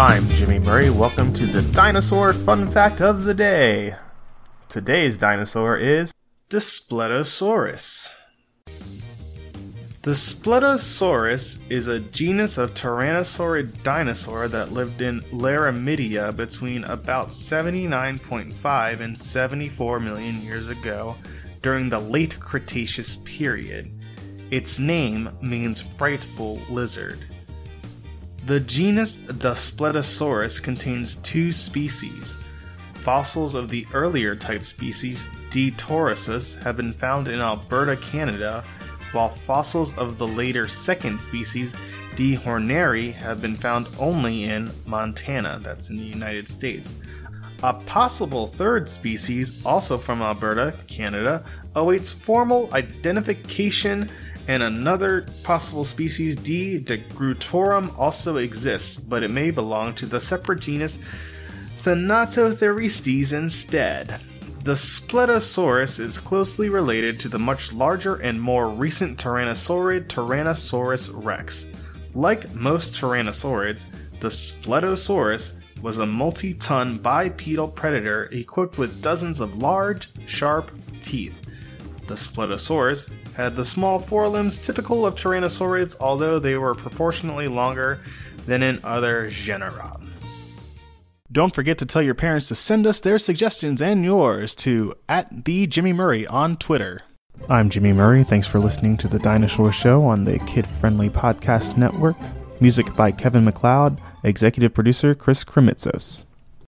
I'm Jimmy Murray. Welcome to the Dinosaur Fun Fact of the Day. Today's dinosaur is Daspletosaurus. The Spletosaurus is a genus of tyrannosaurid dinosaur that lived in Laramidia between about 79.5 and 74 million years ago during the late Cretaceous period. Its name means frightful lizard. The genus Daspletosaurus contains two species. Fossils of the earlier type species, D. torosus, have been found in Alberta, Canada while fossils of the later second species, D. horneri, have been found only in Montana, that's in the United States. A possible third species, also from Alberta, Canada, awaits formal identification, and another possible species, D. degrootorum, also exists, but it may belong to the separate genus Thanatotheristes instead. Daspletosaurus is closely related to the much larger and more recent tyrannosaurid Tyrannosaurus rex. Like most tyrannosaurids, Daspletosaurus was a multi ton bipedal predator equipped with dozens of large, sharp teeth. Daspletosaurus had the small forelimbs typical of tyrannosaurids, although they were proportionately longer than in other genera. Don't forget to tell your parents to send us their suggestions and yours to at the Jimmy Murray on Twitter. I'm Jimmy Murray. Thanks for listening to the Dinosaur Show on the Kid Friendly Podcast Network. Music by Kevin MacLeod, executive producer Chris Krimitsos.